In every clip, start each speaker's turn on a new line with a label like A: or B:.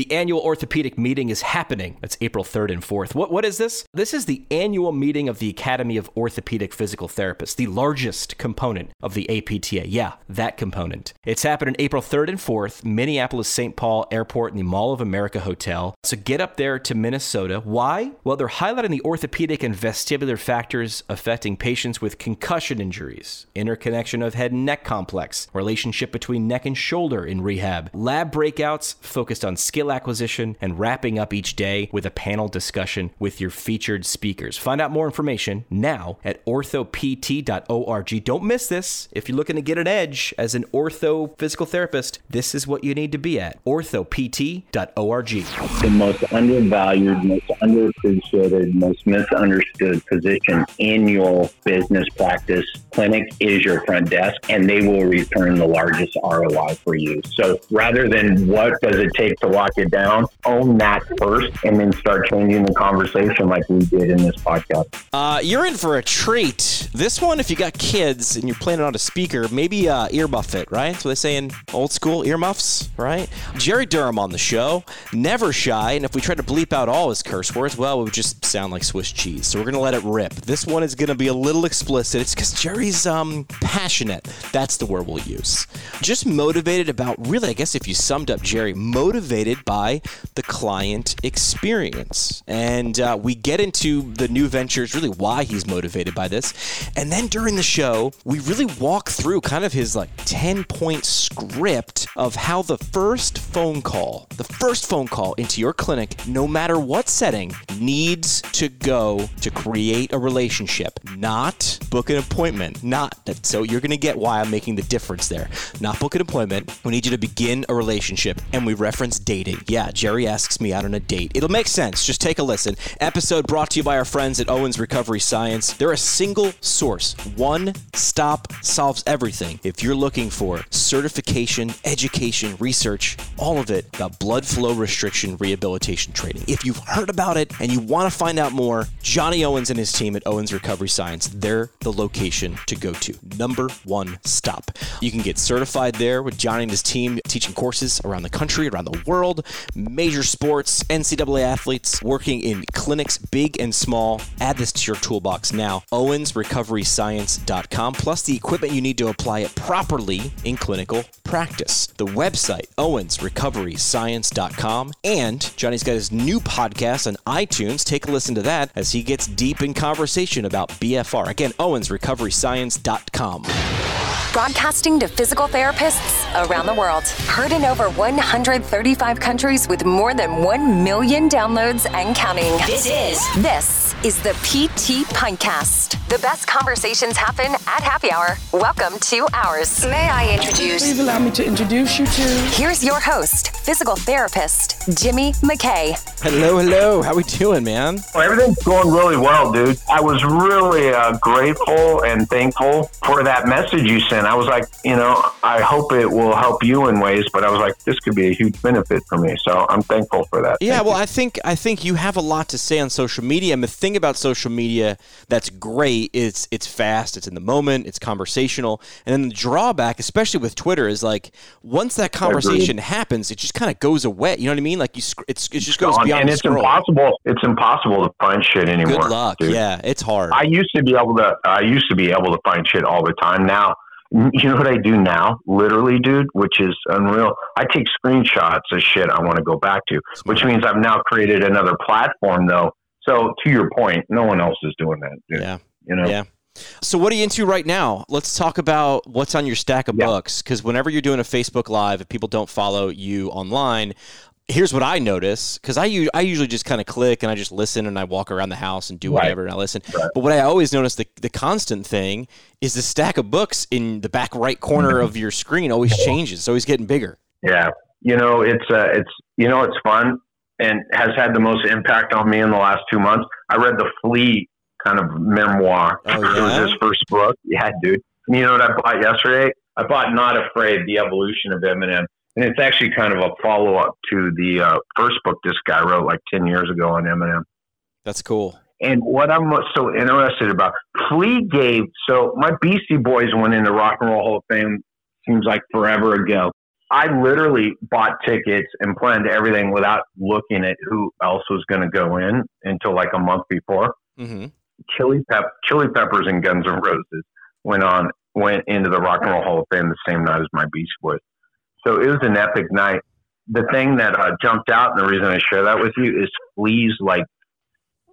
A: The annual orthopedic meeting is happening. That's April 3rd and 4th. What, what is this? This is the annual meeting of the Academy of Orthopedic Physical Therapists, the largest component of the APTA. Yeah, that component. It's happening April 3rd and 4th, Minneapolis St. Paul Airport in the Mall of America Hotel. So get up there to Minnesota. Why? Well, they're highlighting the orthopedic and vestibular factors affecting patients with concussion injuries, interconnection of head and neck complex, relationship between neck and shoulder in rehab, lab breakouts focused on skill acquisition, and wrapping up each day with a panel discussion with your featured speakers. Find out more information now at orthopt.org. Don't miss this. If you're looking to get an edge as an ortho physical therapist, this is what you need to be at orthopt.org.
B: The most undervalued, most underappreciated, most misunderstood position in your business practice clinic is your front desk, and they will return the largest ROI for you. So rather than what does it take to lock it down, own that first and then start changing the conversation like we did in this podcast.
A: Uh, you're in for a treat. This one, if you got kids and you're planning on a speaker, maybe uh, earmuff it, right? So they say in old school earmuffs, right? Jerry Durham on the show, never shy, and if we try to bleep out all his curse words, well, it would just sound like Swiss cheese. So we're gonna let it rip. This one is gonna be a little explicit. It's because Jerry's um passionate. That's the word we'll use. Just motivated about really, I guess if you summed up Jerry, motivated by the client experience. And uh, we get into the new ventures, really why he's motivated by this. And then during the show, we really walk through kind of his like 10 point script of how the first phone call, the first phone call into your clinic, no matter what setting, needs to go to create a relationship, not book an appointment. Not that. So you're going to get why I'm making the difference there. Not book an appointment. We need you to begin a relationship. And we reference dating. Yeah, Jerry asks me out on a date. It'll make sense. Just take a listen. Episode brought to you by our friends at Owens Recovery Science. They're a single source, one stop solves everything. If you're looking for certification, education, research, all of it about blood flow restriction rehabilitation training. If you've heard about it and you want to find out more, Johnny Owens and his team at Owens Recovery Science, they're the location to go to. Number one stop. You can get certified there with Johnny and his team teaching courses around the country, around the world, major sports, NCAA athletes, working in clinics big and small. Add this to your toolbox now. OwensRecoveryScience.com, plus the equipment you need to apply it properly in clinical practice. The website, OwensRecoveryScience.com, and Johnny's got his new podcast on iTunes. Take a listen to that as he gets deep in conversation about BFR. Again, OwensRecoveryScience.com.
C: Broadcasting to physical therapists around the world. Heard in over 135 countries with more than 1 million downloads and counting.
D: This is
C: This is the PT Pintcast. The best conversations happen at happy hour. Welcome to ours.
D: May I introduce?
E: Please allow me to introduce you to.
C: Here's your host, physical therapist Jimmy McKay.
A: Hello, hello. How we doing, man?
B: Well, everything's going really well, dude. I was really uh, grateful and thankful for that message you sent. I was like, you know, I hope it will help you in ways, but I was like, this could be a huge benefit for me. So I'm thankful for that.
A: Yeah,
B: Thank
A: well,
B: you.
A: I think I think you have a lot to say on social media. And the thing about social media that's great is it's fast, it's in the moment, it's conversational, and then the drawback, especially with Twitter, is like once that conversation happens, it just kind of goes away. You know what I mean? Like you, sc- it's it just goes
B: Gone.
A: beyond
B: and it's
A: scroll.
B: impossible. It's impossible to find shit anymore.
A: Good luck.
B: dude.
A: Yeah, it's hard.
B: I used to be able to. I used to be able to find shit all the time. Now, you know what I do now? Literally, dude, which is unreal. I take screenshots of shit I want to go back to, which means I've now created another platform, though. So, to your point, no one else is doing that. Dude.
A: yeah.
B: You know.
A: Yeah. So what are you into right now? Let's talk about what's on your stack of
B: Yeah.
A: books. Because whenever you're doing a Facebook Live, if people don't follow you online, here's what I notice. Because I, u- I usually just kind of click and I just listen and I walk around the house and do
B: Right.
A: whatever and I listen.
B: Right.
A: But what I always notice the, the constant thing is the stack of books in the back right corner
B: Mm-hmm.
A: of your screen always changes. It's always getting bigger.
B: Yeah. You know, it's uh, it's you know, it's fun and has had the most impact on me in the last two months. I read the Flea kind of memoir.
A: Oh,
B: It was his first book. Yeah, dude. And you know what I bought yesterday? I bought Not Afraid: The Evolution of Eminem, and it's actually kind of a follow up to the uh, first book this guy wrote like ten years ago on Eminem.
A: That's cool.
B: And what I'm so interested about, Flea gave. So my Beastie Boys went into Rock and Roll Hall of Fame. Seems like forever ago. I literally bought tickets and planned everything without looking at who else was going to go in until like a month before.
A: Mm-hmm.
B: Chili Pep, Chili Peppers, and Guns N' Roses went on went into the Rock and Roll Hall of Fame the same night as my Beastie Boys. So it was an epic night. The thing that uh, jumped out, and the reason I share that with you, is Flea's like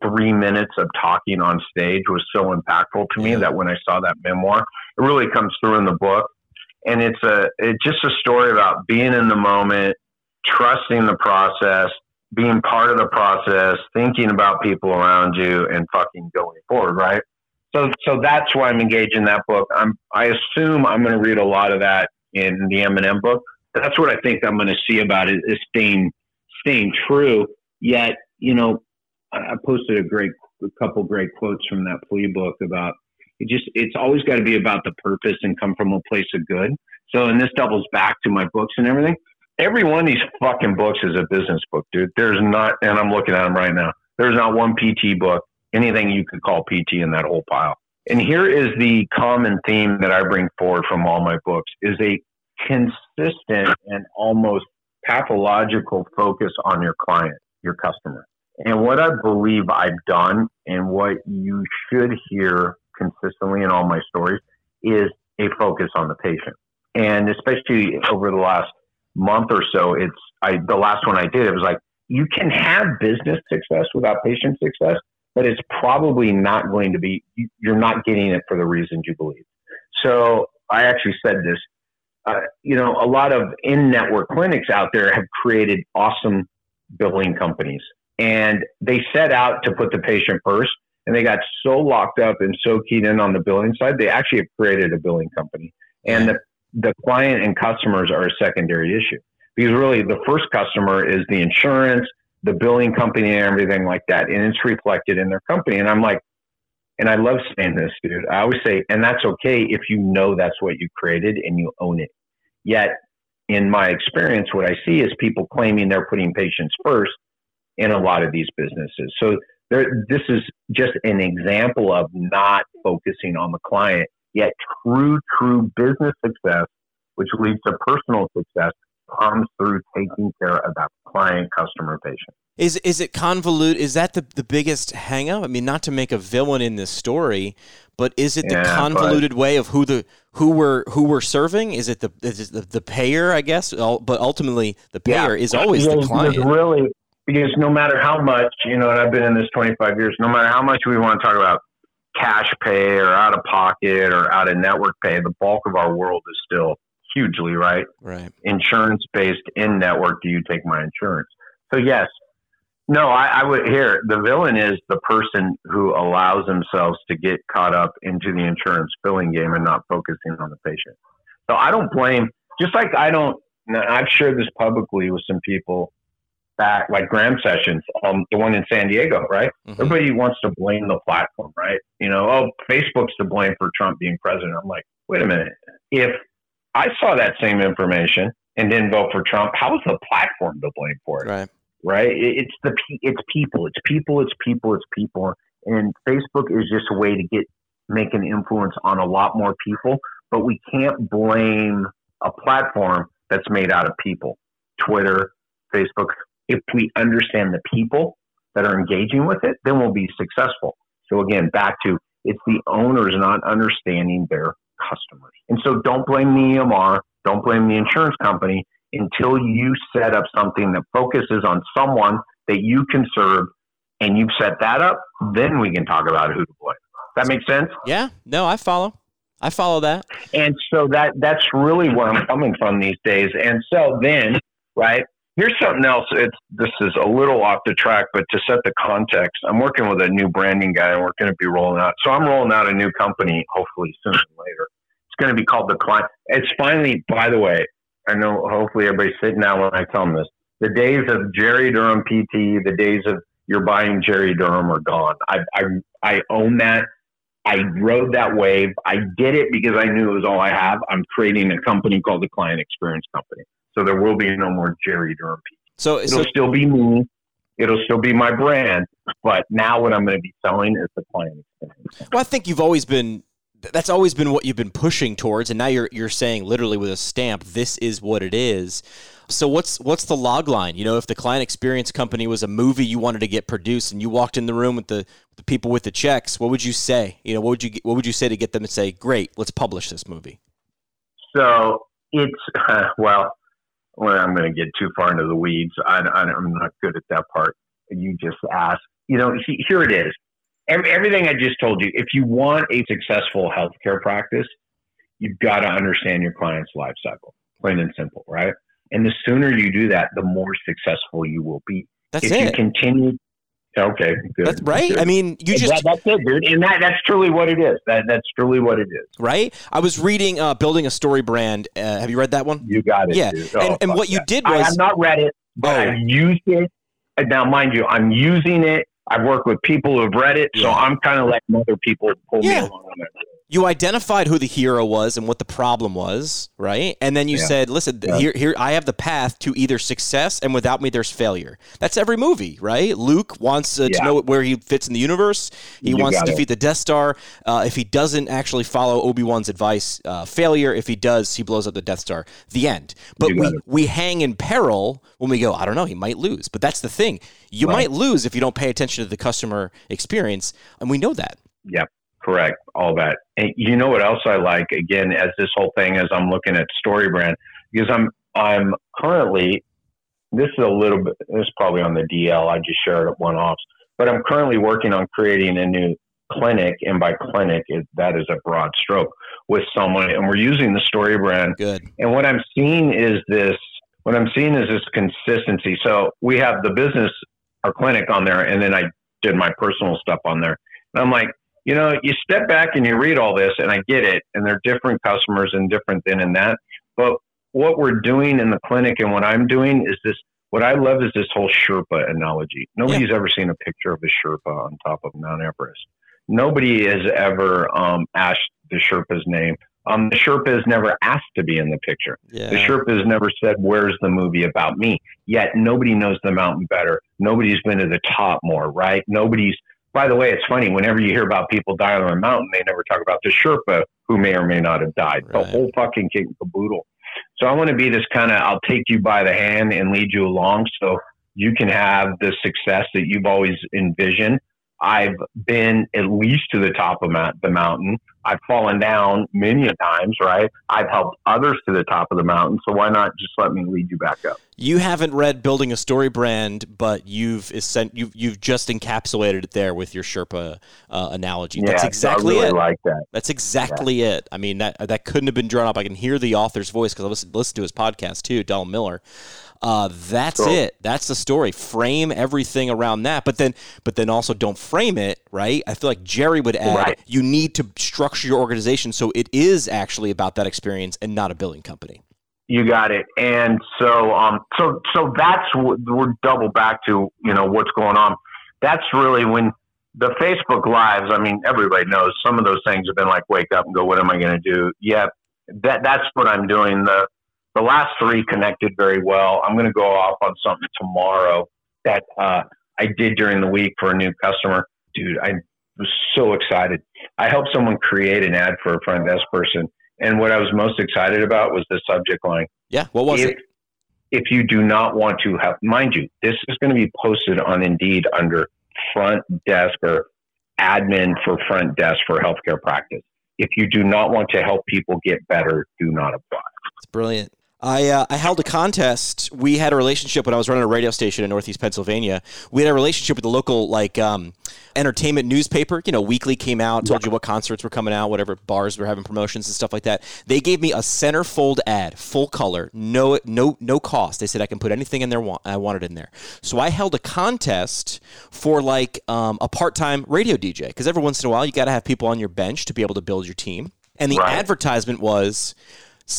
B: three minutes of talking on stage was so impactful to me that when I saw that memoir, it really comes through in the book. And it's a it's just a story about being in the moment, trusting the process, being part of the process, thinking about people around you, and fucking going forward, right? So, so that's why I'm engaged in that book. I'm, I assume I'm going to read a lot of that in the Eminem book. That's what I think I'm going to see about it is staying, staying true. Yet, you know, I posted a great, a couple great quotes from that Flea book about it. Just, it's always got to be about the purpose and come from a place of good. So, and this doubles back to my books and everything. Every one of these fucking books is a business book, dude. There's not, and I'm looking at them right now. There's not one PT book anything you could call PT in that whole pile. And here is the common theme that I bring forward from all my books is a consistent and almost pathological focus on your client, your customer. And what I believe I've done and what you should hear consistently in all my stories is a focus on the patient. And especially over the last month or so, it's I the last one I did, it was like you can have business success without patient success, but it's probably not going to be, you're not getting it for the reasons you believe. So I actually said this, uh, you know, a lot of in network clinics out there have created awesome billing companies and they set out to put the patient first and they got so locked up and so keyed in on the billing side, they actually have created a billing company. And the, the client and customers are a secondary issue because really the first customer is the insurance, the billing company and everything like that. And it's reflected in their company. And I'm like, and I love saying this, dude. I always say, and that's okay if you know that's what you created and you own it. Yet, in my experience, what I see is people claiming they're putting patients first in a lot of these businesses. So there, this is just an example of not focusing on the client. Yet, true, true business success, which leads to personal success, comes through taking care of that client, customer, patient.
A: Is is it convoluted? Is that the, the biggest hangup? I mean, not to make a villain in this story, but is it the yeah, convoluted but, way of who the who we're who we're serving? Is it the is it the, the payer? I guess, but ultimately the payer yeah, is always the client.
B: Really, because no matter how much you know, and I've been in this twenty five years. No matter how much we want to talk about cash pay or out of pocket or out of network pay, the bulk of our world is still hugely, right?
A: Right.
B: Insurance based in network. Do you take my insurance? So yes. No, I, I would here. The villain is the person who allows themselves to get caught up into the insurance billing game and not focusing on the patient. So I don't blame. Just like I don't. I've shared this publicly with some people back, like Graham Sessions, um, the one in San Diego, right? Mm-hmm. Everybody wants to blame the platform, right? You know, oh, Facebook's to blame for Trump being president. I'm like, wait a minute. If I saw that same information and didn't vote for Trump. How is the platform to blame for it?
A: Right.
B: Right. It's the it's people. It's people. It's people. It's people. And Facebook is just a way to get make an influence on a lot more people. But we can't blame a platform that's made out of people. Twitter, Facebook. If we understand the people that are engaging with it, then we'll be successful. So again, back to it's the owners not understanding their customers. And so don't blame the EMR, don't blame the insurance company until you set up something that focuses on someone that you can serve and you've set that up, then we can talk about who to blame. That makes sense?
A: Yeah. No, I follow. I follow that.
B: And so that that's really where I'm coming from these days. And so then, right, here's something else. It's this is a little off the track, but to set the context, I'm working with a new branding guy, and we're going to be rolling out. So I'm rolling out a new company, hopefully sooner than later. It's going to be called the Client. It's finally, by the way, I know. Hopefully, everybody's sitting down when I tell them this. The days of Jerry Durham PT, the days of you're buying Jerry Durham are gone. I I, I own that. I rode that wave. I did it because I knew it was all I have. I'm creating a company called the Client Experience Company. So there will be no more Jerry Durham
A: So
B: it'll so, still be me. It'll still be my brand, but now what I'm going to be selling is the client experience.
A: Well, I think you've always been that's always been what you've been pushing towards, and now you're you're saying literally with a stamp, this is what it is. So what's what's the log line? You know, if the client experience company was a movie you wanted to get produced, and you walked in the room with the, the people with the checks, what would you say? You know, what would you what would you say to get them to say, "Great, let's publish this movie"?
B: So it's uh, well, well, I'm going to get too far into the weeds. I, am not good at that part. You just ask. You know, here it is. Everything I just told you. If you want a successful healthcare practice, you've got to understand your client's life cycle, plain and simple, right? And the sooner you do that, the more successful you will be.
A: That's
B: if
A: it.
B: you continue Okay, good.
A: That's right.
B: Good.
A: I mean, you just
B: that, that's it, dude, and that that's truly what it is. That that's truly what it is.
A: Right. I was reading uh, "Building a StoryBrand." Uh, have you read that one?
B: You got it.
A: Yeah,
B: oh,
A: and, and what you did was
B: I have not read it, but oh. I've used it. Now, mind you, I'm using it. I've worked with people who have read it, so I'm kind of letting other people pull yeah. me along on that
A: you identified who the hero was and what the problem was, right? And then you yeah. said, "Listen, yeah. here, here, I have the path to either success, and without me, there's failure." That's every movie, right? Luke wants uh, yeah. to know where he fits in the universe. He you wants to defeat it. the Death Star. Uh, if he doesn't actually follow Obi Wan's advice, uh, failure. If he does, he blows up the Death Star. The end. But we it. we hang in peril when we go. I don't know. He might lose, but that's the thing. You right. might lose if you don't pay attention to the customer experience, and we know that.
B: Yep. Correct. All that. And you know what else I like again as this whole thing as I'm looking at StoryBrand because I'm I'm currently this is a little bit this is probably on the DL I just shared it one off but I'm currently working on creating a new clinic and by clinic it, that is a broad stroke with someone and we're using the StoryBrand
A: good
B: and what I'm seeing is this what I'm seeing is this consistency so we have the business our clinic on there and then I did my personal stuff on there and I'm like you know, you step back and you read all this, and I get it, and they're different customers and different than and that. But what we're doing in the clinic and what I'm doing is this. What I love is this whole Sherpa analogy. Nobody's yeah. ever seen a picture of a Sherpa on top of Mount Everest. Nobody has ever um, asked the Sherpa's name. Um, the Sherpa has never asked to be in the picture.
A: Yeah.
B: The Sherpa has never said, "Where's the movie about me?" Yet nobody knows the mountain better. Nobody's been to the top more, right? Nobody's by the way, it's funny. Whenever you hear about people dying on a mountain, they never talk about the Sherpa who may or may not have died. Right. The whole fucking kit and caboodle. So I want to be this kind of. I'll take you by the hand and lead you along, so you can have the success that you've always envisioned. I've been at least to the top of the mountain. I've fallen down many a times, right? I've helped others to the top of the mountain. So why not just let me lead you back up?
A: You haven't read Building a StoryBrand, but you've you've you've just encapsulated it there with your Sherpa uh, analogy.
B: Yeah,
A: That's exactly
B: I really
A: it.
B: Like that.
A: That's exactly yeah. it. I mean that that couldn't have been drawn up. I can hear the author's voice because I listen, listen to his podcast too, Del Miller. Uh, that's cool. it. That's the story. Frame everything around that, but then, but then also don't frame it right. I feel like Jerry would add. Right. You need to structure your organization so it is actually about that experience and not a billing company.
B: You got it. And so, um, so, so that's what we're double back to. You know what's going on. That's really when the Facebook lives. I mean, everybody knows some of those things have been like, wake up and go, what am I going to do? Yeah, that that's what I'm doing. The the last three connected very well. I'm going to go off on something tomorrow that uh, I did during the week for a new customer. Dude, I was so excited. I helped someone create an ad for a front desk person. And what I was most excited about was the subject line.
A: Yeah. What was
B: if,
A: it?
B: If you do not want to have, mind you, this is going to be posted on Indeed under front desk or admin for front desk for healthcare practice. If you do not want to help people get better, do not apply.
A: It's brilliant. I, uh, I held a contest. We had a relationship when I was running a radio station in Northeast Pennsylvania. We had a relationship with the local like um, entertainment newspaper. You know, weekly came out, told you what concerts were coming out, whatever bars were having promotions and stuff like that. They gave me a centerfold ad, full color, no no no cost. They said I can put anything in there I wanted in there. So I held a contest for like um, a part time radio DJ because every once in a while you got to have people on your bench to be able to build your team. And the right. advertisement was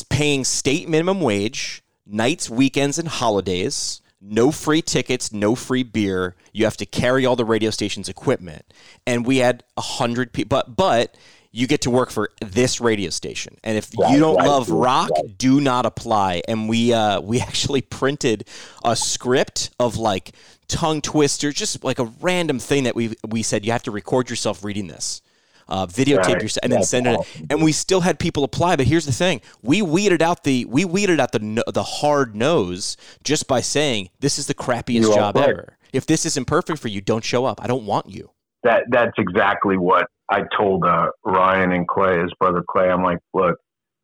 A: paying state minimum wage, nights, weekends, and holidays. No free tickets, no free beer. You have to carry all the radio station's equipment. And we had a hundred people, but but you get to work for this radio station. And if right, you don't right, love rock, right. do not apply. And we uh, we actually printed a script of like tongue twisters, just like a random thing that we we said you have to record yourself reading this uh, videotape
F: Right.
A: yourself, and then
F: That's
A: send it.
F: awesome.
A: And we still had people apply. But here's the thing: we weeded out the we weeded out the the hard nose just by saying this is the crappiest
F: You
A: job ever. If this isn't perfect for you, don't show up. I don't want you.
B: that that's exactly what I told uh, Ryan and Clay, his brother Clay. I'm like, look,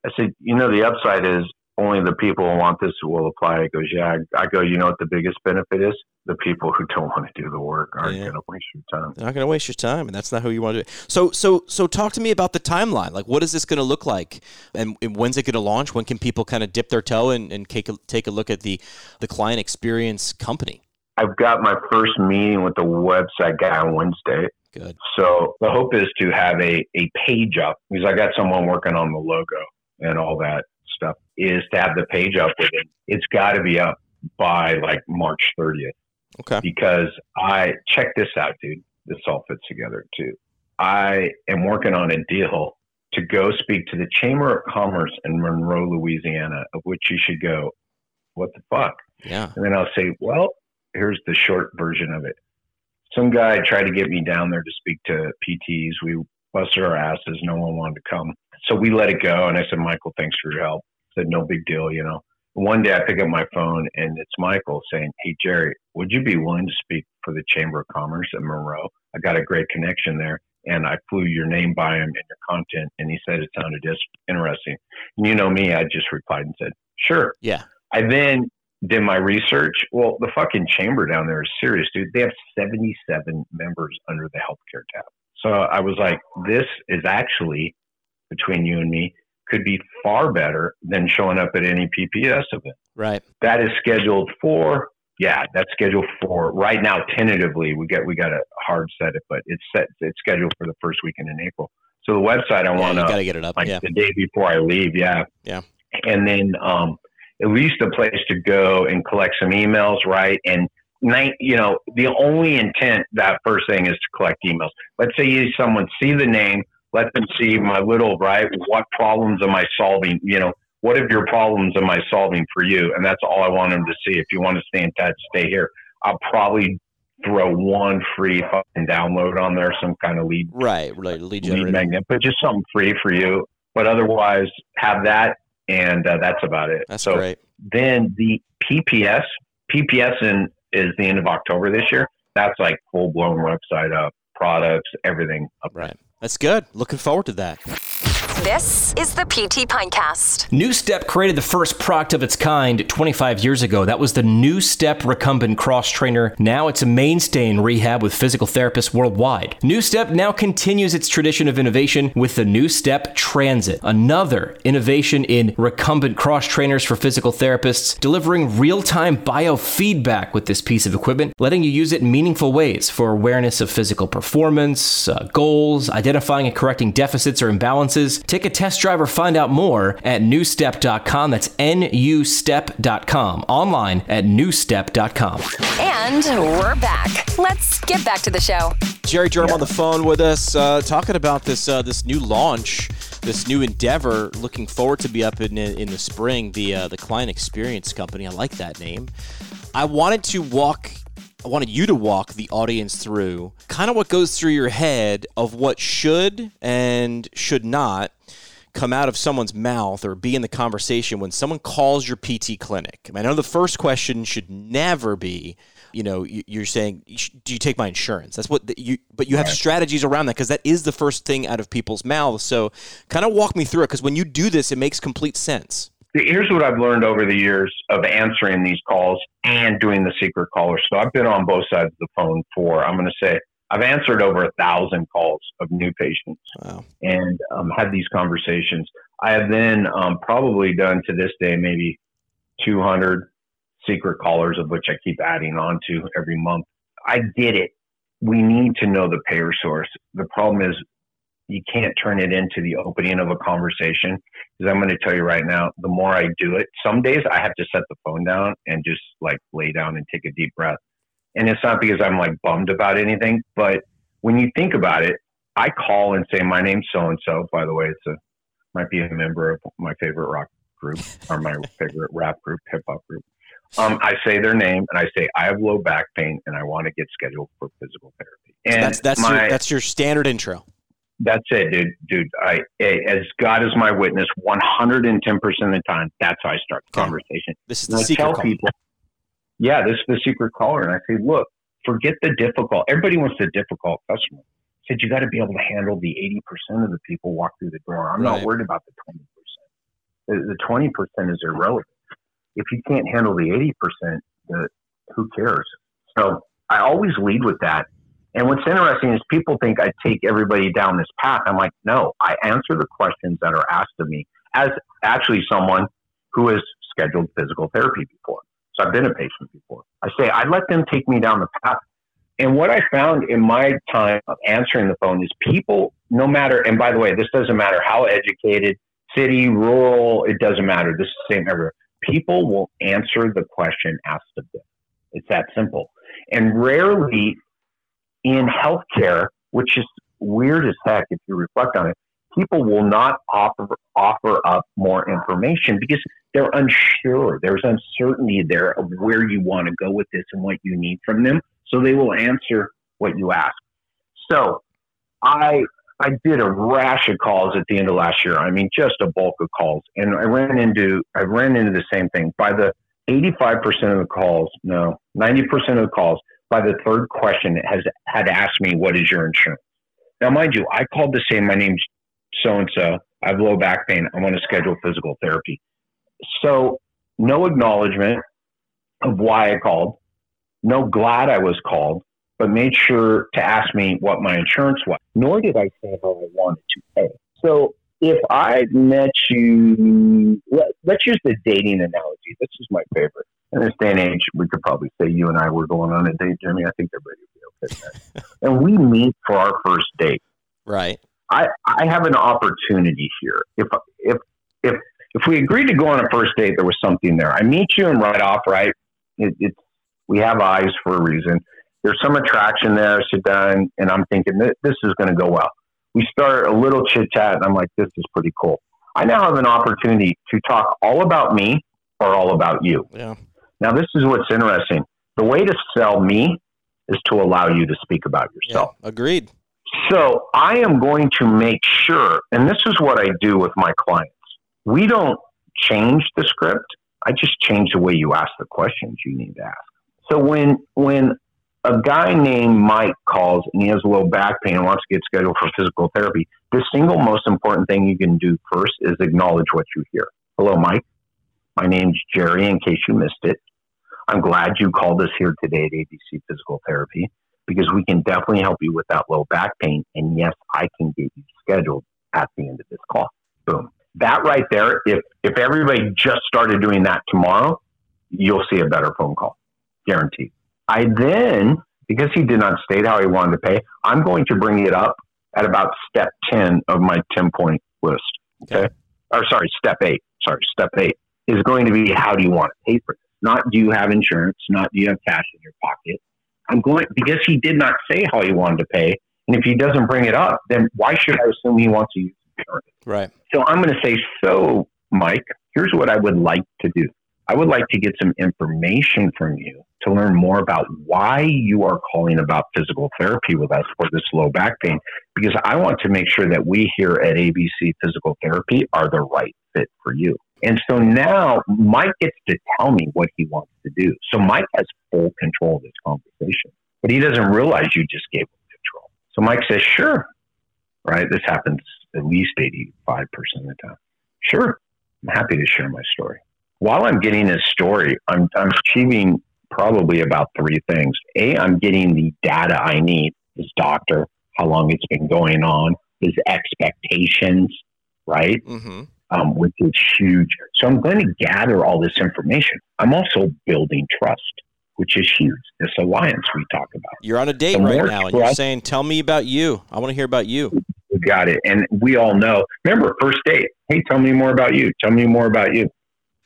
B: I said, you know, the upside is only the people who want this will apply. He goes, yeah. I go, you know what the biggest benefit is? The people who don't want to do the work aren't
A: Yeah.
B: going to waste your time.
A: They're not going to waste your time, and that's not who you want to do. So, so, so, talk to me about the timeline. Like, what is this going to look like, and, and when's it going to launch? When can people kind of dip their toe and, and take a, take a look at the the client experience company?
B: I've got my first meeting with the website guy on Wednesday.
A: Good.
B: So the hope is to have a, a page up because I got someone working on the logo and all that stuff is to have the page up with it. It's got to be up by like March 30th
A: Okay.
B: because I check this out, dude. This all fits together too. I am working on a deal to go speak to the Chamber of Commerce in Monroe, Louisiana, of which you should go, what the fuck?
A: Yeah.
B: And then I'll say, well, here's the short version of it. Some guy tried to get me down there to speak to PTs. We busted our asses. No one wanted to come. So we let it go. And I said, Michael, thanks for your help. I said, no big deal, you know. One day I pick up my phone and it's Michael saying, Hey, Jerry, would you be willing to speak for the Chamber of Commerce at Monroe? I got a great connection there. And I flew your name by him and your content. And he said it sounded interesting. And you know me, I just replied and said, Sure.
A: Yeah.
B: I then did my research. Well, the fucking chamber down there is serious, dude. They have 77 members under the healthcare tab. So I was like, this is actually, between you and me, could be far better than showing up at any PPS event.
A: Right.
B: That is scheduled for, yeah, that's scheduled for right now. Tentatively, we get we got to hard set it, but it's set. It's scheduled for the first weekend in April. So the website I
A: Yeah,
B: want
A: you
B: to
A: got to get it up.
B: like
A: yeah.
B: the day before I leave. Yeah.
A: Yeah.
B: And then um, at least a place to go and collect some emails, right? And night, you know, the only intent that first thing is to collect emails. Let's say you someone see the name, let them see my little right. What problems am I solving? You know, what of your problems am I solving for you? And that's all I want them to see. If you want to stay in touch, stay here. I'll probably throw one free fucking download on there, some kind of lead
A: Right. Right. Lead
B: lead magnet, but just something free for you. But otherwise, have that, and uh, that's about it.
A: That's
B: so
A: great.
B: then the PPS, PPS in, is the end of October this year. That's like full blown website up, products, everything up.
A: Right. That's good. Looking forward to that.
C: This is the PT Pintcast.
G: New Step created the first product of its kind 25 years ago. That was the NuStep Recumbent Cross Trainer. Now it's a mainstay in rehab with physical therapists worldwide. NuStep now continues its tradition of innovation with the NuStep Transit, another innovation in recumbent cross trainers for physical therapists, delivering real time biofeedback with this piece of equipment, letting you use it in meaningful ways for awareness of physical performance, uh, goals, identifying and correcting deficits or imbalances. Take a test drive or find out more at nustep.com. That's nustep.com. Online at nustep.com.
C: And we're back. Let's get back to the show.
A: Jerry Durham on the phone with us, uh, talking about this uh, this new launch, this new endeavor. Looking forward to be up in in the spring. The uh, the client experience company. I like that name. I wanted to walk. I wanted you to walk the audience through kind of what goes through your head of what should and should not come out of someone's mouth or be in the conversation when someone calls your PT clinic. I know the first question should never be, you know, you- you're saying, "Do you take my insurance?" That's what the, you. But you have strategies around that because that is the first thing out of people's mouths. So, kind of walk me through it because when you do this, it makes complete sense.
B: Here's what I've learned over the years of answering these calls and doing the secret caller. So I've been on both sides of the phone for, I'm going to say, I've answered over a thousand calls of new patients.
A: Wow.
B: and um, had these conversations. I have then um, probably done to this day maybe 200 secret callers, of which I keep adding on to every month. I get it. We need to know the payer source. The problem is you can't turn it into the opening of a conversation because I'm going to tell you right now, the more I do it, some days I have to set the phone down and just like lay down and take a deep breath. And it's not because I'm like bummed about anything, but when you think about it, I call and say, "My name's so and so." By the way, it's a might be a member of my favorite rock group or my favorite rap group, hip hop group. Um, I say their name and I say, "I have low back pain and I want to get scheduled for physical therapy." And
A: that's that's
B: my,
A: your, that's your standard intro.
B: That's it, dude. Dude, I as God is my witness, 110% of the time, that's how I start the
A: Okay.
B: conversation.
A: This is
B: And
A: the
B: I
A: secret
B: tell
A: call.
B: people, yeah, this is the secret caller. And I say, look, forget the difficult. Everybody wants the difficult customer. I said, you got to be able to handle the 80% of the people walk through the door. I'm
A: Right.
B: not worried about the 20%. The, the 20% is irrelevant. If you can't handle the 80%, the, who cares? So I always lead with that. And what's interesting is people think I take everybody down this path. I'm like, no, I answer the questions that are asked of me as actually someone who has scheduled physical therapy before. So I've been a patient before. I say, I let them take me down the path. And what I found in my time of answering the phone is people, no matter, and by the way, this doesn't matter how educated, city, rural, it doesn't matter. This is the same everywhere. People will answer the question asked of them. It's that simple. And rarely in healthcare, which is weird as heck if you reflect on it, people will not offer offer up more information because they're unsure. There's uncertainty there of where you want to go with this and what you need from them. So they will answer what you ask. So I I did a rash of calls at the end of last year. I mean, just a bulk of calls, and I ran into I ran into the same thing. By the 85% of the calls, no, 90% of the calls, by the third question, has had asked me, "What is your insurance?" Now, mind you, I called to say my name's so and so. I have low back pain. I want to schedule physical therapy. So, no acknowledgement of why I called. No, glad I was called, but made sure to ask me what my insurance was. Nor did I say how I wanted to pay. So, if I met you, let, let's use the dating analogy. This is my favorite. In this day and age, we could probably say you and I were going on a date, Jimmy. I think everybody would be okay and we meet for our first date.
A: Right.
B: I, I have an opportunity here. If if if if we agreed to go on a first date, there was something there. I meet you and right off, right? It, it's we have eyes for a reason. There's some attraction there. Sit down, and I'm thinking this, this is going to go well. We start a little chit chat, and I'm like, this is pretty cool. I now have an opportunity to talk all about me or all about you.
A: Yeah.
B: Now, this is what's interesting. The way to sell me is to allow you to speak about
A: Yeah.
B: yourself.
A: Agreed.
B: So I am going to make sure, and this is what I do with my clients. We don't change the script. I just change the way you ask the questions you need to ask. So when when a guy named Mike calls and he has a low back pain and wants to get scheduled for physical therapy, the single most important thing you can do first is acknowledge what you hear. Hello, Mike. My name's Jerry. In case you missed it, I'm glad you called us here today at ABC Physical Therapy because we can definitely help you with that low back pain. And yes, I can get you scheduled at the end of this call. Boom. That right there, if if everybody just started doing that tomorrow, you'll see a better phone call. Guaranteed. I then, because he did not state how he wanted to pay, I'm going to bring it up at about step 10 of my 10 point list. Okay. Or sorry, step eight. Sorry, step eight is going to be how do you want to pay for this? Not do you have insurance? Not do you have cash in your pocket? I'm going because he did not say how he wanted to pay. And if he doesn't bring it up, then why should I assume he wants to use insurance?
A: Right.
B: So I'm going to say, so Mike, here's what I would like to do. I would like to get some information from you to learn more about why you are calling about physical therapy with us for this low back pain, because I want to make sure that we here at ABC Physical Therapy are the right fit for you. And so now Mike gets to tell me what he wants to do. So Mike has full control of this conversation, but he doesn't realize you just gave him control. So Mike says, sure. Right? This happens at least 85% of the time. Sure. I'm happy to share my story. While I'm getting this story, I'm, I'm achieving probably about three things. A, I'm getting the data I need, his doctor, how long it's been going on, his expectations, right?
A: Mm-hmm.
B: Um, which is huge. So I'm going to gather all this information. I'm also building trust, which is huge. This alliance we talk about.
A: You're on a date
B: The
A: right now, and you're saying, "Tell me about you. I want to hear about you."
B: We got it. And we all know. Remember, first date. Hey, tell me more about you. Tell me more about you.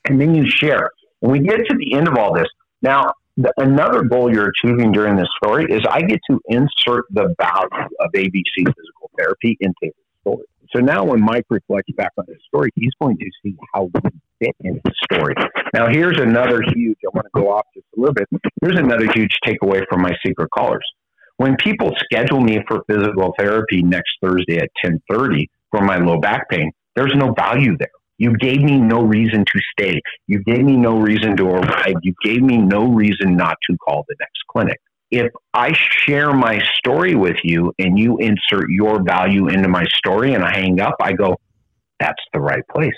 B: And then you share. And we get to the end of all this, now the, another goal you're achieving during this story is I get to insert the value of ABC physical therapy into the story. So now when Mike reflects back on his story, he's going to see how we fit into the story. Now here's another huge, I want to go off just a little bit. Here's another huge takeaway from my secret callers. When people schedule me for physical therapy next Thursday at 1030 for my low back pain, there's no value there. You gave me no reason to stay. You gave me no reason to arrive. You gave me no reason not to call the next clinic. If I share my story with you and you insert your value into my story and I hang up, I go, that's the right place.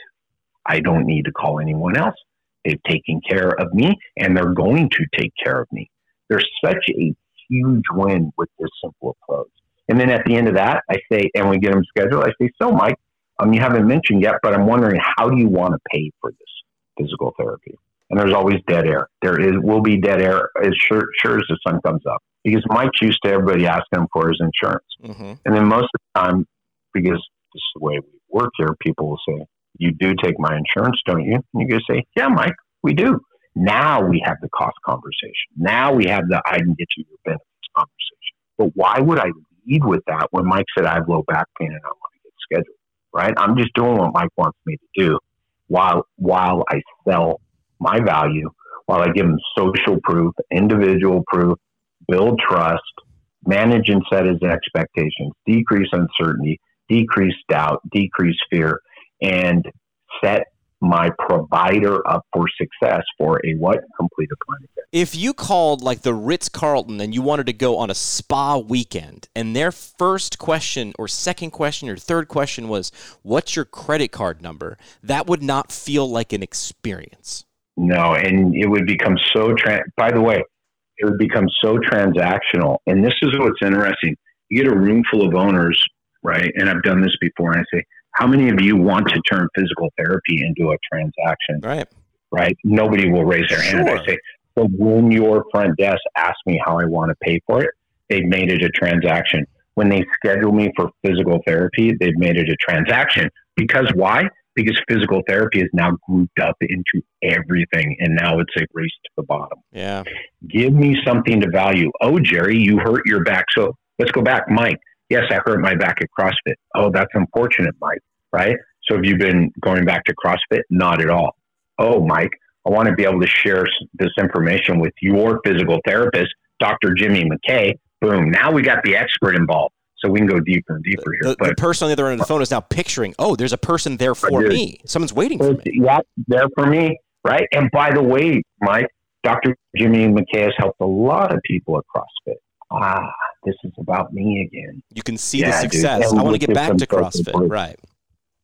B: I don't need to call anyone else. They've taken care of me and they're going to take care of me. There's such a huge win with this simple approach. And then at the end of that, I say, and we get them scheduled, I say, so Mike, um, you haven't mentioned yet, but I'm wondering how do you want to pay for this physical therapy? And there's always dead air. There is will be dead air as sure, sure as the sun comes up because Mike used to everybody asking him for his insurance, mm-hmm. and then most of the time, because this is the way we work here, people will say, "You do take my insurance, don't you?" And you go say, "Yeah, Mike, we do." Now we have the cost conversation. Now we have the I can get you your benefits conversation. But why would I lead with that when Mike said I have low back pain and I want to get scheduled? right? I'm just doing what Mike wants me to do while while I sell my value, while I give them social proof, individual proof, build trust, manage and set his expectations, decrease uncertainty, decrease doubt, decrease fear, and set my provider up for success for a what completed plan.
A: If you called like the Ritz Carlton and you wanted to go on a spa weekend, and their first question or second question or third question was, "What's your credit card number?" That would not feel like an experience.
B: No, and it would become so. Tra- By the way, it would become so transactional. And this is what's interesting. You get a room full of owners, right? And I've done this before, and I say, how many of you want to turn physical therapy into a transaction?
A: Right.
B: Right. Nobody will raise their hand. I say, so when your front desk asks me how I want to pay for it, they've made it a transaction. When they schedule me for physical therapy, they've made it a transaction. Because why? Because physical therapy is now grouped up into everything, and now it's a race to the bottom.
A: Yeah.
B: Give me something to value. Oh, Jerry, you hurt your back. So let's go back. Mike, yes, I hurt my back at CrossFit. Oh, that's unfortunate, Mike, right? So have you been going back to CrossFit? Not at all. Oh, Mike, I want to be able to share this information with your physical therapist, Dr. Jimmy McKay. Boom. Now we got the expert involved. So we can go deeper and deeper
A: here. The, but, the person on the other end of the phone is now picturing, oh, there's a person there for me. Someone's waiting for me.
B: Yeah, there for me, right? And by the way, Mike, Dr. Jimmy McKay has helped a lot of people at CrossFit. Ah, this is about me again.
A: You can see yeah, the success. I want to get back to CrossFit. Right.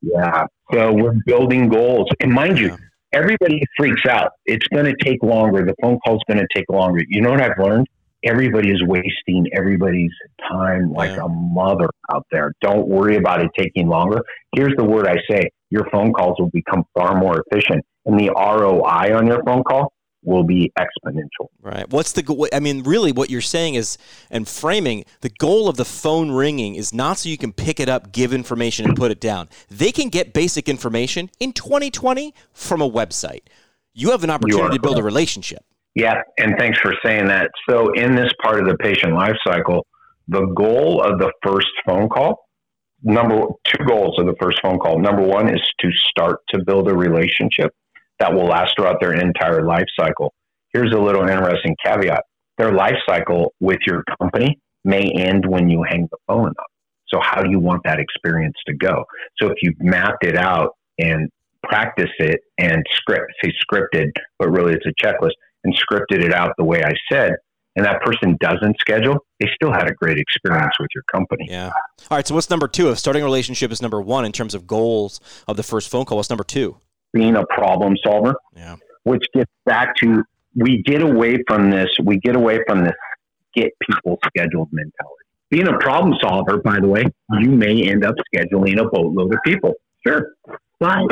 B: Yeah. So we're building goals. And mind you, everybody freaks out. It's going to take longer. The phone call is going to take longer. You know what I've learned? Everybody is wasting everybody's time like yeah. a mother out there. Don't worry about it taking longer. Here's the word I say your phone calls will become far more efficient. And the ROI on your phone call will be exponential.
A: Right. What's the goal? I mean really what you're saying is and framing the goal of the phone ringing is not so you can pick it up, give information and put it down. They can get basic information in 2020 from a website. You have an opportunity to build a relationship.
B: Yeah, and thanks for saying that. So in this part of the patient life cycle, the goal of the first phone call number two goals of the first phone call. Number 1 is to start to build a relationship that will last throughout their entire life cycle. Here's a little interesting caveat their life cycle with your company may end when you hang the phone up. So, how do you want that experience to go? So, if you've mapped it out and practice it and script, say scripted, but really it's a checklist, and scripted it out the way I said, and that person doesn't schedule, they still had a great experience with your company.
A: Yeah. All right. So, what's number two? If starting a relationship is number one in terms of goals of the first phone call, what's number two?
B: being a problem solver,
A: yeah.
B: which gets back to we get away from this, we get away from this get people scheduled mentality. Being a problem solver, by the way, you may end up scheduling a boatload of people. Sure. But,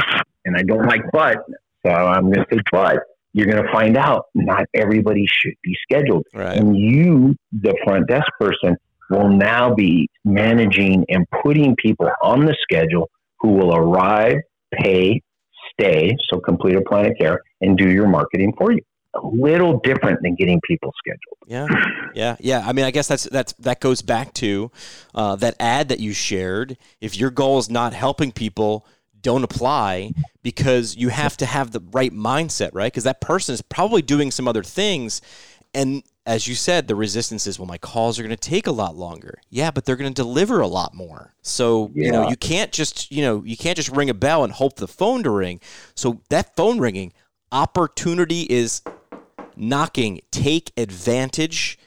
B: and I don't like but, so I'm going to say but, you're going to find out not everybody should be scheduled.
A: Right.
B: And you, the front desk person, will now be managing and putting people on the schedule who will arrive, pay, stay, so complete a plan of care, and do your marketing for you. A little different than getting people scheduled.
A: Yeah, yeah, yeah. I mean, I guess that's that's that goes back to uh, that ad that you shared. If your goal is not helping people, don't apply because you have to have the right mindset, right? Because that person is probably doing some other things And as you said, the resistance is, well, my calls are going to take a lot longer. Yeah, but they're going to deliver a lot more. So, yeah. you know, you can't just, you know, you can't just ring a bell and hope the phone to ring. So that phone ringing, opportunity is knocking. Take advantage.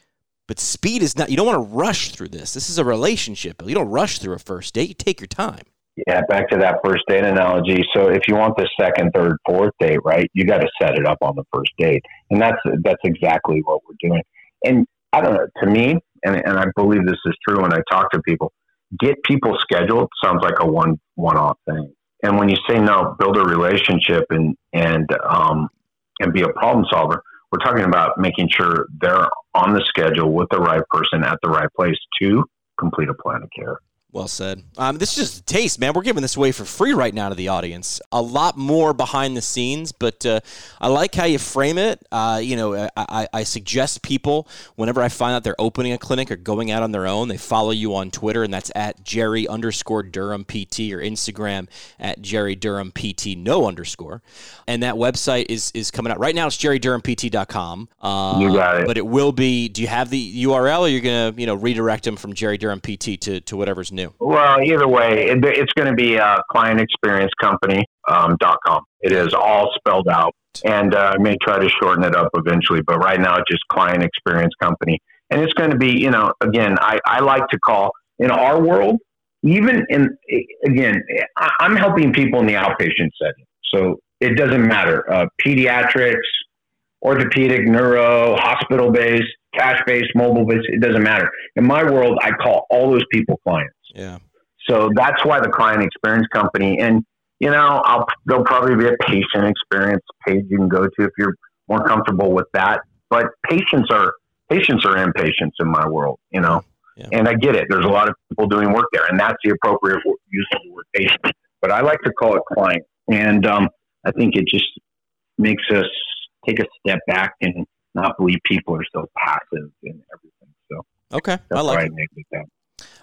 A: But speed is not, you don't want to rush through this. This is a relationship. You don't rush through a first date. You take your time.
B: Yeah, back to that first date analogy. So if you want the second, third, fourth date, right, you got to set it up on the first date, and that's that's exactly what we're doing. And I don't know. To me, and and I believe this is true when I talk to people, get people scheduled sounds like a one one off thing. And when you say no, build a relationship and and um and be a problem solver. We're talking about making sure they're on the schedule with the right person at the right place to complete a plan of care.
A: Well said. Um, this is just a taste, man. We're giving this away for free right now to the audience. A lot more behind the scenes, but uh, I like how you frame it. Uh, you know, I, I, suggest people whenever I find out they're opening a clinic or going out on their own, they follow you on Twitter, and that's at Jerry underscore Durham PT or Instagram at Jerry Durham PT no underscore. And that website is is coming out right now. It's jerrydurhampt.com.
B: Uh, you got it.
A: But it will be. Do you have the URL, or you're gonna you know redirect them from Jerry Durham PT to to whatever's new?
B: Well, either way, it, it's going to be uh, clientexperiencecompany.com. Um, it is all spelled out, and uh, I may try to shorten it up eventually, but right now it's just client experience company. And it's going to be, you know, again, I, I like to call in our world, even in, again, I'm helping people in the outpatient setting. So it doesn't matter. Uh, pediatrics, orthopedic, neuro, hospital based, cash based, mobile based, it doesn't matter. In my world, I call all those people clients.
A: Yeah.
B: So that's why the client experience company, and you know, I'll, there'll probably be a patient experience page you can go to if you're more comfortable with that. But patients are patients are impatients in my world, you know, yeah. and I get it. There's a lot of people doing work there, and that's the appropriate use of the word patient. But I like to call it client, and um, I think it just makes us take a step back and not believe people are so passive and everything. So
A: okay, I like it.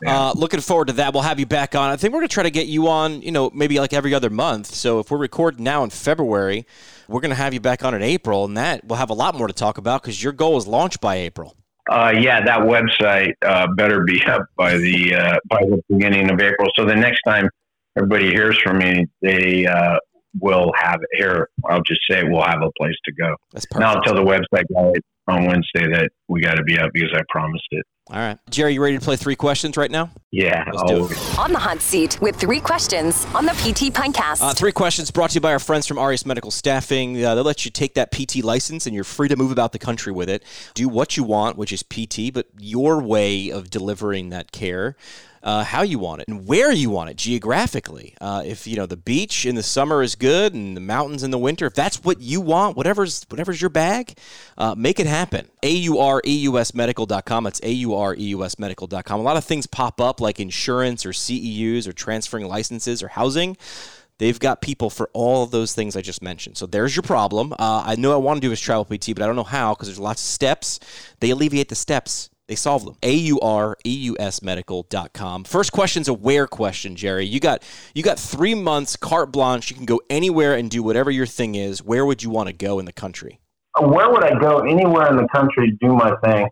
A: Uh, looking forward to that. We'll have you back on. I think we're going to try to get you on, you know, maybe like every other month. So if we're recording now in February, we're going to have you back on in April, and that we'll have a lot more to talk about because your goal is launched by April.
B: Uh, yeah, that website uh, better be up by the uh, by the beginning of April. So the next time everybody hears from me, they uh, will have it here. I'll just say we'll have a place to go.
A: That's perfect.
B: Now I'll tell the website guy on Wednesday that we got to be up because I promised it.
A: All right. Jerry, you ready to play three questions right now?
B: Yeah.
A: Let's do it.
C: On the hot seat with three questions on the PT Pintcast.
A: Uh, three questions brought to you by our friends from Aureus Medical Staffing. Uh, they'll let you take that PT license and you're free to move about the country with it. Do what you want, which is PT, but your way of delivering that care uh, how you want it and where you want it geographically. Uh, if you know the beach in the summer is good and the mountains in the winter, if that's what you want, whatever's whatever's your bag, uh, make it happen. AUREUSmedical.com. It's AUREUSmedical.com. A lot of things pop up like insurance or CEUs or transferring licenses or housing. They've got people for all those things I just mentioned. So there's your problem. Uh, I know I want to do is travel PT, but I don't know how because there's lots of steps. They alleviate the steps they solve them. A-U-R-E-U-S medical.com. First question's a where question, Jerry. You got you got three months carte blanche. You can go anywhere and do whatever your thing is. Where would you want to go in the country?
B: Uh, where would I go anywhere in the country to do my thing?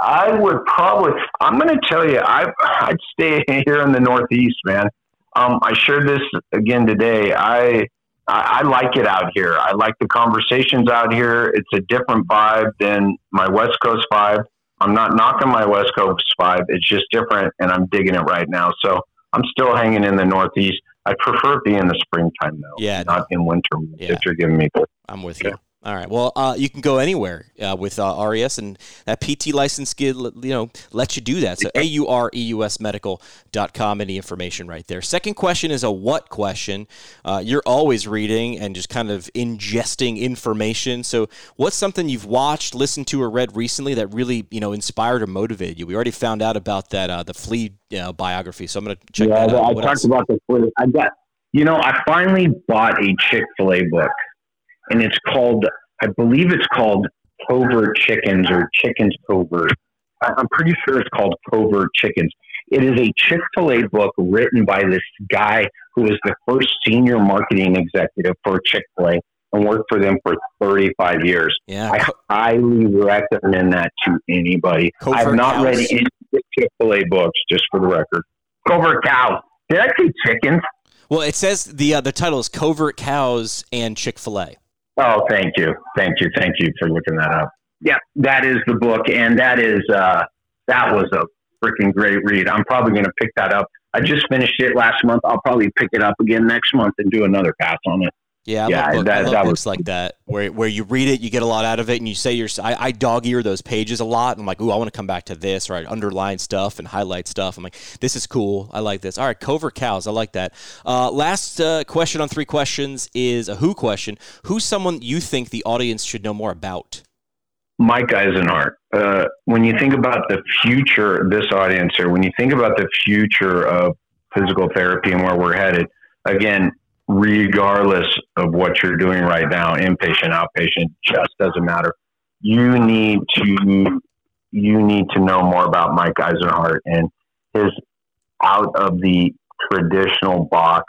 B: I would probably. I'm going to tell you. I I'd stay here in the Northeast, man. Um, I shared this again today. I, I I like it out here. I like the conversations out here. It's a different vibe than my West Coast vibe. I'm not knocking my West Coast vibe. It's just different, and I'm digging it right now. So I'm still hanging in the Northeast. I prefer it be in the springtime though.
A: Yeah,
B: not in winter yeah. that you're giving me.
A: I'm with you. All right. Well, uh, you can go anywhere uh, with uh, Aureus, and that PT license you know, lets you do that. So A U R E U S medical.com, any information right there. Second question is a what question. Uh, you're always reading and just kind of ingesting information. So, what's something you've watched, listened to, or read recently that really, you know, inspired or motivated you? We already found out about that uh, the flea you know, biography, so I'm going to check yeah, that out.
B: I what talked else? about the flea. I got, you know, I finally bought a Chick Fil A book and it's called, I believe it's called Covert Chickens or Chickens Covert. I'm pretty sure it's called Covert Chickens. It is a Chick fil A book written by this guy who was the first senior marketing executive for Chick fil A. and worked for them for 35 years.
H: Yeah.
B: I highly recommend that to anybody.
H: Covert
B: I've not
H: cows.
B: read any Chick fil A books, just for the record. Covert cows. Did I say chickens?
H: Well, it says the uh, the title is Covert Cows and Chick Fil A.
B: Oh, thank you. Thank you. Thank you for looking that up. Yeah, that is the book. And that is, uh, that was a freaking great read. I'm probably going to pick that up. I just finished it last month. I'll probably pick it up again next month and do another pass on it.
H: Yeah,
B: Yeah,
H: book,
B: that- that
H: books
B: was-
H: like that where where you read it, you get a lot out of it, and you say you're. I, I dog ear those pages a lot. I'm like, ooh, I want to come back to this, or I underline stuff and highlight stuff. I'm like, this is cool. I like this. All right, covert cows. I like that. Uh, last uh, question on three questions is a who question. Who's someone you think the audience should know more about?
B: Mike Eisenhart. Uh, when you think about the future, this audience here, when you think about the future of physical therapy and where we're headed, again, regardless of what you're doing right now, inpatient, outpatient, just doesn't matter. You need to you need to know more about Mike Eisenhart and his out of the traditional box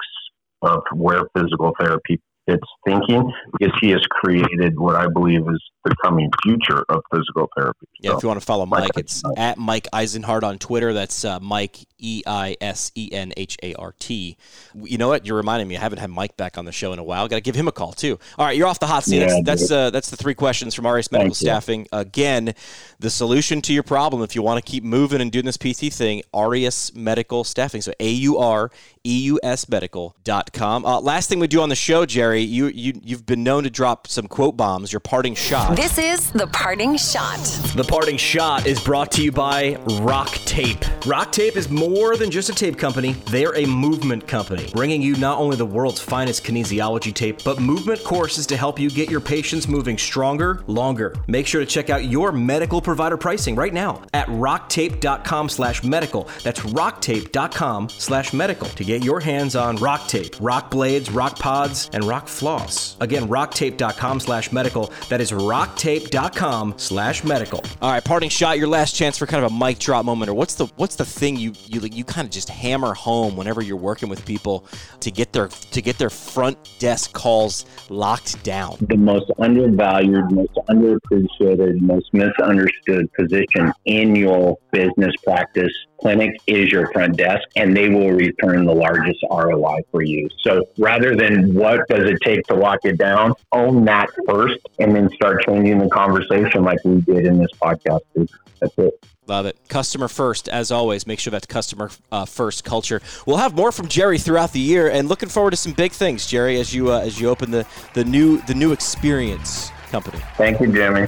B: of where physical therapy fits thinking because he has created what I believe is the coming future of physical therapy.
H: Yeah,
B: So,
H: if you want to follow
B: Mike
H: Mike, it's
B: Eisenhart.
H: at Mike Eisenhart on Twitter. That's uh, Mike E I S E N H A R T. You know what? You're reminding me. I haven't had Mike back on the show in a while. Got to give him a call too. All right, you're off the hot seat.
B: Yeah,
H: that's that's, uh, that's the three questions from Aureus Medical
B: Thank you.
H: Staffing. Again, the solution to your problem if you want to keep moving and doing this PT thing, Aureus Medical Staffing. So A U R E U S Medical.com. Uh, last thing we do on the show, Jerry, you you you've been known to drop some quote bombs. Your parting shot.
C: This is the parting shot.
A: The parting shot is brought to you by Rock Tape. Rock Tape is more than just a tape company, they're a movement company, bringing you not only the world's finest kinesiology tape, but movement courses to help you get your patients moving stronger, longer. Make sure to check out your medical provider pricing right now at rocktape.com slash medical. That's rocktape.com slash medical to get your hands on Rock Tape, Rock Blades, Rock Pods, and Rock Floss. Again, rocktape.com slash medical. That is rocktape.com slash medical.
H: All right, parting shot. Your last chance for kind of a mic drop moment, or what's the what's the thing you you you kind of just hammer home whenever you're working with people to get their to get their front desk calls locked down.
B: the most undervalued, most underappreciated, most misunderstood position in your business practice clinic is your front desk, and they will return the largest ROI for you. So rather than what does it take to lock it down, own that first and then start changing the conversation like we did in this podcast. dude. That's it.
H: Love it. Customer first, as always. Make sure that's customer uh, first culture. We'll have more from Jerry throughout the year, and looking forward to some big things, Jerry, as you uh, as you open the the new the new experience company.
B: Thank you, Jimmy.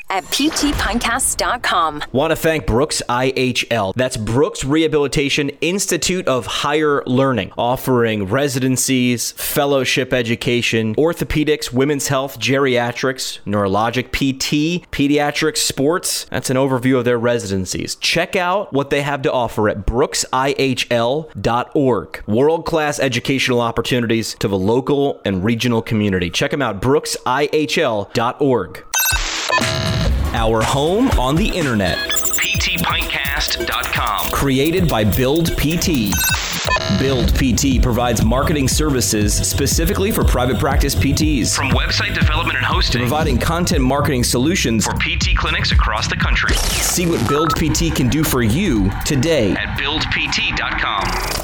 C: at ptpintcast.com.
A: Want to thank Brooks IHL. That's Brooks Rehabilitation Institute of Higher Learning, offering residencies, fellowship education, orthopedics, women's health, geriatrics, neurologic PT, pediatrics, sports. That's an overview of their residencies. Check out what they have to offer at brooksihl.org. World class educational opportunities to the local and regional community. Check them out, brooksihl.org. Our home on the internet.
I: PTPintcast.com.
A: Created by Build PT. Build PT provides marketing services specifically for private practice PTs,
I: From website development and hosting
A: providing content marketing solutions.
I: for PT clinics across the country
A: See what Build PT can do for you today.
I: at buildpt.com.